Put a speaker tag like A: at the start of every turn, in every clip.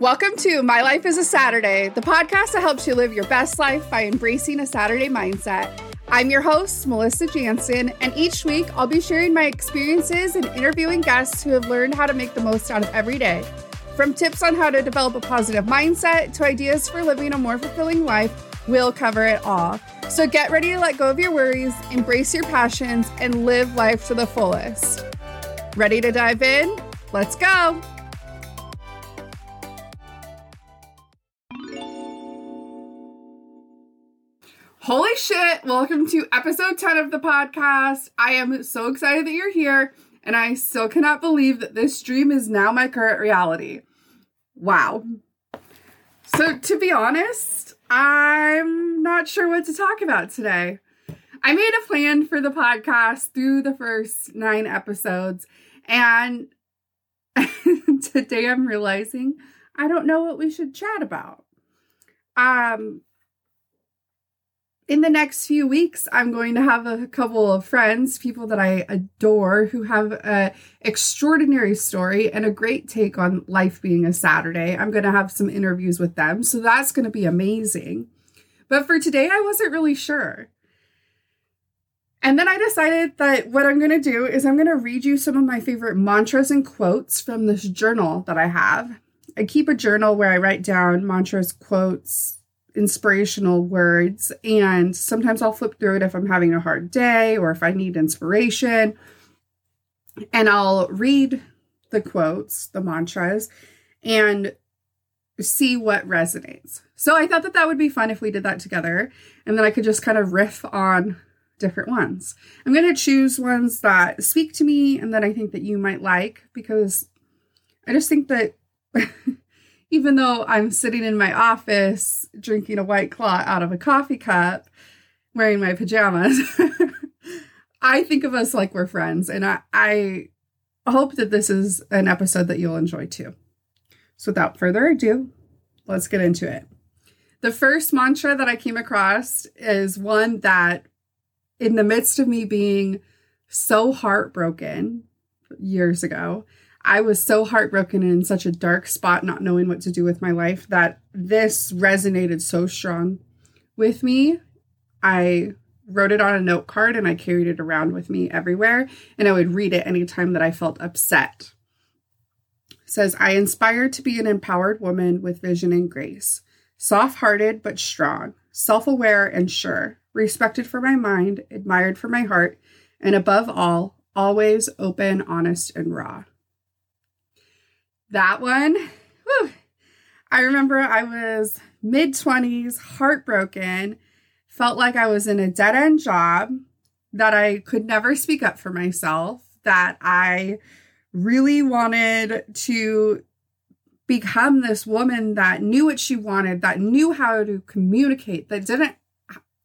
A: Welcome to My Life is a Saturday, the podcast that helps you live your best life by embracing a Saturday mindset. I'm your host, Melissa Jansen, and each week I'll be sharing my experiences and interviewing guests who have learned how to make the most out of every day. From tips on how to develop a positive mindset to ideas for living a more fulfilling life, we'll cover it all. So get ready to let go of your worries, embrace your passions, and live life to the fullest. Ready to dive in? Let's go! Holy shit! Welcome to episode 10 of the podcast. I am so excited that you're here, and I still cannot believe that this dream is now my current reality. Wow. So, to be honest, I'm not sure what to talk about today. I made a plan for the podcast through the first nine episodes, and today I'm realizing I don't know what we should chat about. Um, in the next few weeks, I'm going to have a couple of friends, people that I adore, who have an extraordinary story and a great take on life being a Saturday. I'm going to have some interviews with them, so that's going to be amazing. But for today, I wasn't really sure. And then I decided that what I'm going to do is I'm going to read you some of my favorite mantras and quotes from this journal that I have. I keep a journal where I write down mantras, quotes, inspirational words. And sometimes I'll flip through it if I'm having a hard day or if I need inspiration. And I'll read the quotes, the mantras, and see what resonates. So I thought that that would be fun if we did that together. And then I could just kind of riff on different ones. I'm going to choose ones that speak to me and that I think that you might like because I just think that even though I'm sitting in my office drinking a white claw out of a coffee cup, wearing my pajamas, I think of us like we're friends. And I, I hope that this is an episode that you'll enjoy too. So without further ado, let's get into it. The first mantra that I came across is one that, in the midst of me being so heartbroken years ago, I was so heartbroken and in such a dark spot, not knowing what to do with my life, that this resonated so strong with me. I wrote it on a note card and I carried it around with me everywhere. And I would read it anytime that I felt upset. It says, I inspire to be an empowered woman with vision and grace, soft hearted but strong, self aware and sure, respected for my mind, admired for my heart, and above all, always open, honest, and raw that one, whew, I remember I was mid 20s, heartbroken, felt like I was in a dead end job, that I could never speak up for myself, that I really wanted to become this woman that knew what she wanted, that knew how to communicate, that didn't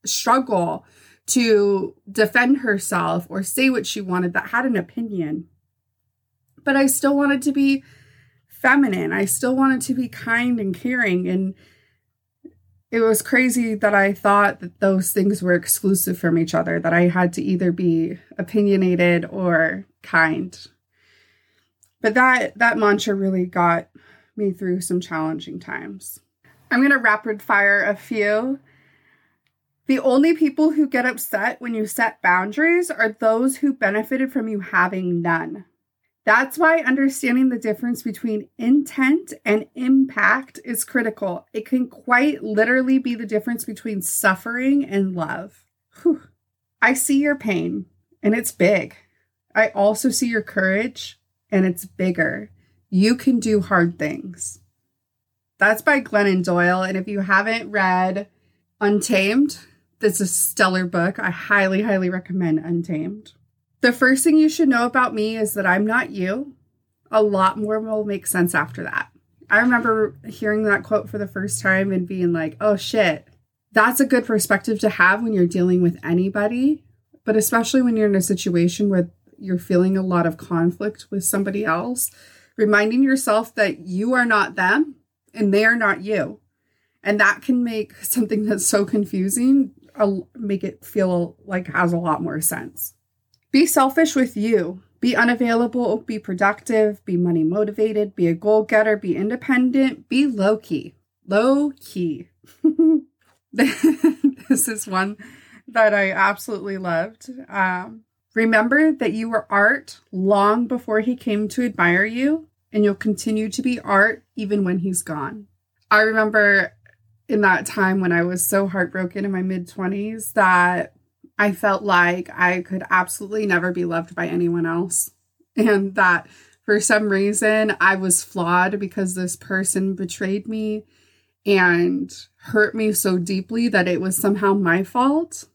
A: struggle to defend herself or say what she wanted, that had an opinion. But I still wanted to be feminine. I still wanted to be kind and caring. And it was crazy that I thought that those things were exclusive from each other, that I had to either be opinionated or kind. But that that mantra really got me through some challenging times. I'm going to rapid fire a few. The only people who get upset when you set boundaries are those who benefited from you having none. That's why understanding the difference between intent and impact is critical. It can quite literally be the difference between suffering and love. Whew. I see your pain, and it's big. I also see your courage, and it's bigger. You can do hard things. That's by Glennon Doyle. And if you haven't read Untamed, that's a stellar book. I highly, highly recommend Untamed. The first thing you should know about me is that I'm not you. A lot more will make sense after that. I remember hearing that quote for the first time and being like, oh shit, that's a good perspective to have when you're dealing with anybody, but especially when you're in a situation where you're feeling a lot of conflict with somebody else, reminding yourself that you are not them and they are not you. And that can make something that's so confusing make it feel like has a lot more sense. Be selfish with you. Be unavailable, be productive, be money motivated, be a goal getter, be independent, be low key. Low key. this is one that I absolutely loved. Um, remember that you were art long before he came to admire you, and you'll continue to be art even when he's gone. I remember in that time when I was so heartbroken in my mid 20s that I felt like I could absolutely never be loved by anyone else. And that for some reason I was flawed because this person betrayed me and hurt me so deeply that it was somehow my fault.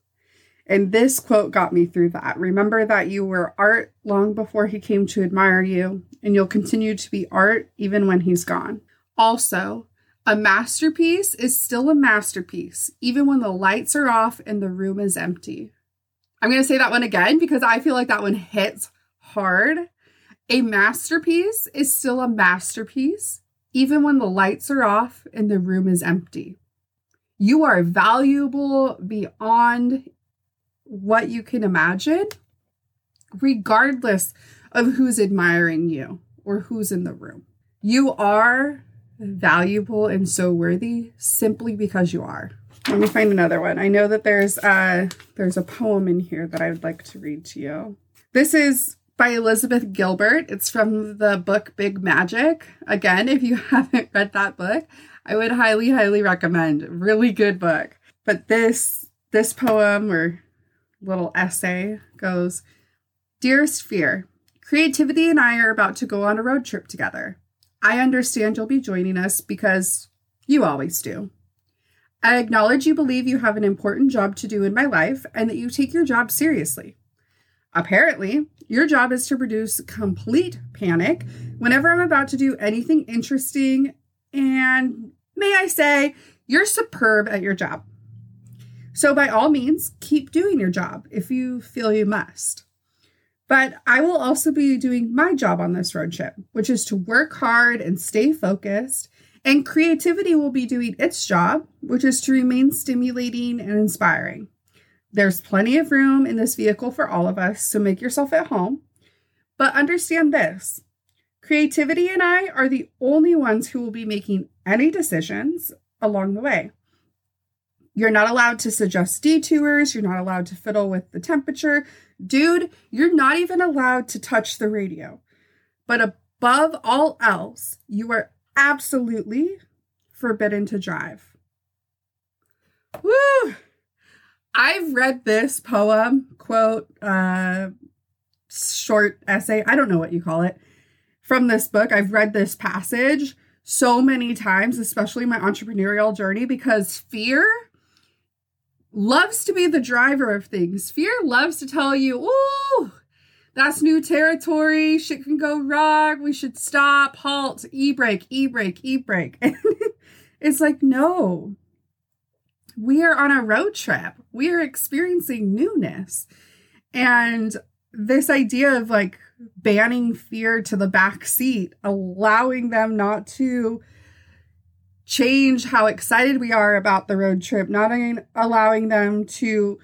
A: And this quote got me through that. Remember that you were art long before he came to admire you, and you'll continue to be art even when he's gone. Also, a masterpiece is still a masterpiece, even when the lights are off and the room is empty. I'm going to say that one again because I feel like that one hits hard. A masterpiece is still a masterpiece, even when the lights are off and the room is empty. You are valuable beyond what you can imagine, regardless of who's admiring you or who's in the room. You are valuable and so worthy simply because you are. Let me find another one. I know that there's a there's a poem in here that I would like to read to you. This is by Elizabeth Gilbert. It's from the book Big Magic. Again, if you haven't read that book, I would highly, highly recommend. Really good book. But this this poem or little essay goes, Dearest Fear, creativity and I are about to go on a road trip together. I understand you'll be joining us because you always do. I acknowledge you believe you have an important job to do in my life and that you take your job seriously. Apparently, your job is to produce complete panic whenever I'm about to do anything interesting, and may I say, you're superb at your job. So, by all means, keep doing your job if you feel you must. But I will also be doing my job on this road trip, which is to work hard and stay focused. And creativity will be doing its job, which is to remain stimulating and inspiring. There's plenty of room in this vehicle for all of us, so make yourself at home. But understand this creativity and I are the only ones who will be making any decisions along the way. You're not allowed to suggest detours. You're not allowed to fiddle with the temperature. Dude, you're not even allowed to touch the radio. But above all else, you are absolutely forbidden to drive. Woo! I've read this poem, quote, uh, short essay, I don't know what you call it, from this book. I've read this passage so many times, especially my entrepreneurial journey, because fear loves to be the driver of things. Fear loves to tell you, ooh, that's new territory. Shit can go wrong. We should stop, halt, e brake, e brake, e brake. it's like, no, we are on a road trip. We are experiencing newness. And this idea of like banning fear to the back seat, allowing them not to change how excited we are about the road trip, not allowing them to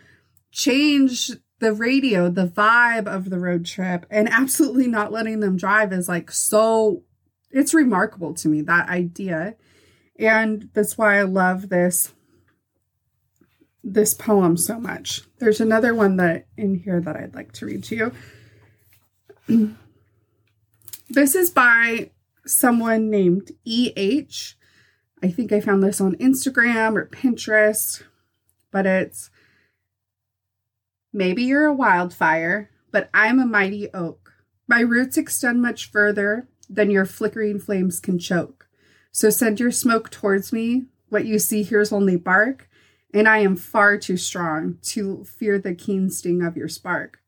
A: change the radio, the vibe of the road trip, and absolutely not letting them drive is like so, it's remarkable to me, that idea. And that's why I love this this poem so much. There's another one that in here that I'd like to read to you. this is by someone named EH I think I found this on Instagram or Pinterest, but it's maybe you're a wildfire, but I'm a mighty oak. My roots extend much further than your flickering flames can choke. So send your smoke towards me. What you see here's only bark, and I am far too strong to fear the keen sting of your spark.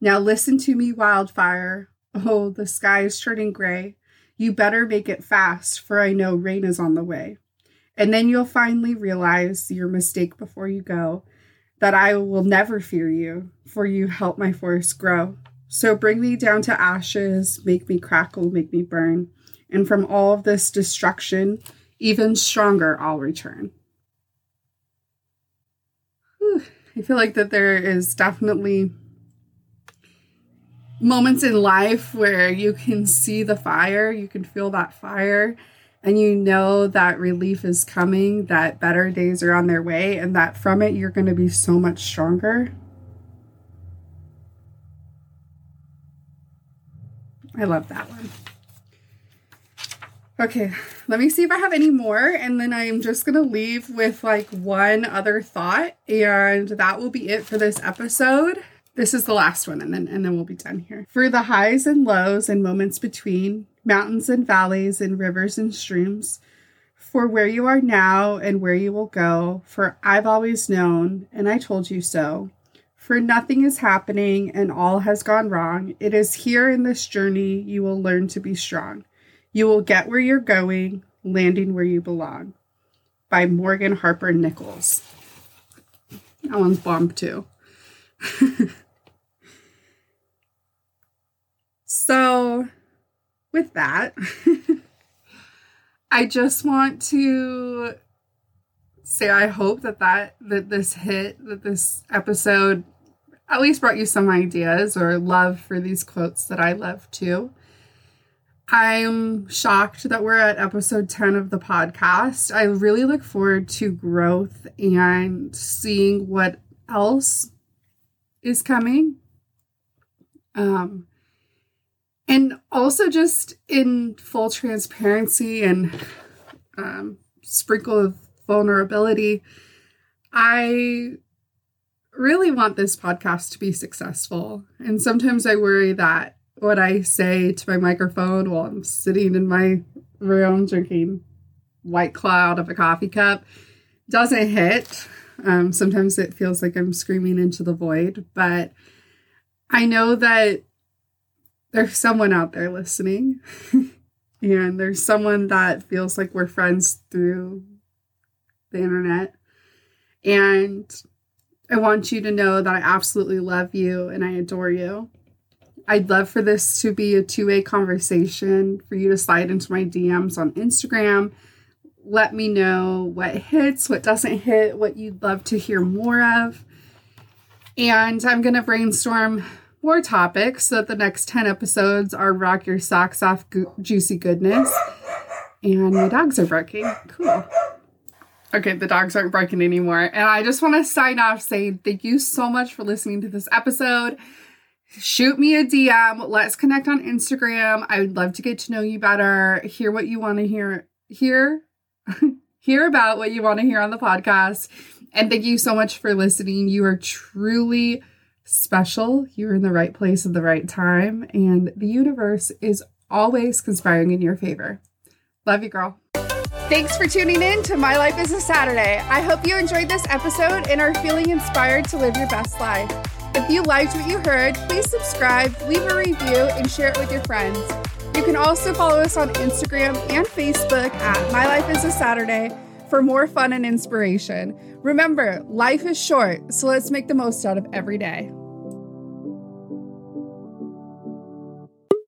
A: Now listen to me, wildfire. Oh, the sky is turning gray. You better make it fast, for I know rain is on the way. And then you'll finally realize your mistake before you go that I will never fear you, for you help my forest grow. So bring me down to ashes, make me crackle, make me burn. And from all of this destruction, even stronger I'll return. Whew. I feel like that there is definitely moments in life where you can see the fire, you can feel that fire, and you know that relief is coming, that better days are on their way, and that from it you're going to be so much stronger. I love that one. Okay, let me see if I have any more, and then I'm just gonna leave with like one other thought, and that will be it for this episode. This is the last one, and then and then we'll be done here. For the highs and lows and moments between, mountains and valleys and rivers and streams, for where you are now and where you will go, for I've always known, and I told you so. For nothing is happening and all has gone wrong. It is here in this journey you will learn to be strong. You will get where you're going, landing where you belong. By Morgan Harper Nichols. That one's bomb too. so, with that, I just want to say I hope that that that this hit that this episode at least brought you some ideas or love for these quotes that I love too. I'm shocked that we're at episode 10 of the podcast. I really look forward to growth and seeing what else is coming. Um, and also just in full transparency and um, sprinkle of vulnerability, I really want this podcast to be successful. And sometimes I worry that what I say to my microphone while I'm sitting in my room drinking white claw of a coffee cup doesn't hit. Um, sometimes it feels like I'm screaming into the void, but I know that there's someone out there listening, and there's someone that feels like we're friends through the internet. And I want you to know that I absolutely love you and I adore you. I'd love for this to be a two way conversation for you to slide into my DMs on Instagram. Let me know what hits, what doesn't hit, what you'd love to hear more of. And I'm going to brainstorm more topics so that the next 10 episodes are rock your socks off go- juicy goodness. And my dogs are barking. Cool. Okay, the dogs aren't barking anymore. And I just want to sign off saying thank you so much for listening to this episode shoot me a DM. Let's connect on Instagram. I would love to get to know you better, hear what you want to hear, hear, hear about what you want to hear on the podcast. And thank you so much for listening. You are truly special. You're in the right place at the right time, and the universe is always conspiring in your favor. Love you, girl. Thanks for tuning in to My Life is a Saturday. I hope you enjoyed this episode and are feeling inspired to live your best life. If you liked what you heard, please subscribe, leave a review, and share it with your friends. You can also follow us on Instagram and Facebook at My Life is a Saturday for more fun and inspiration. Remember, life is short, so let's make the most out of every day.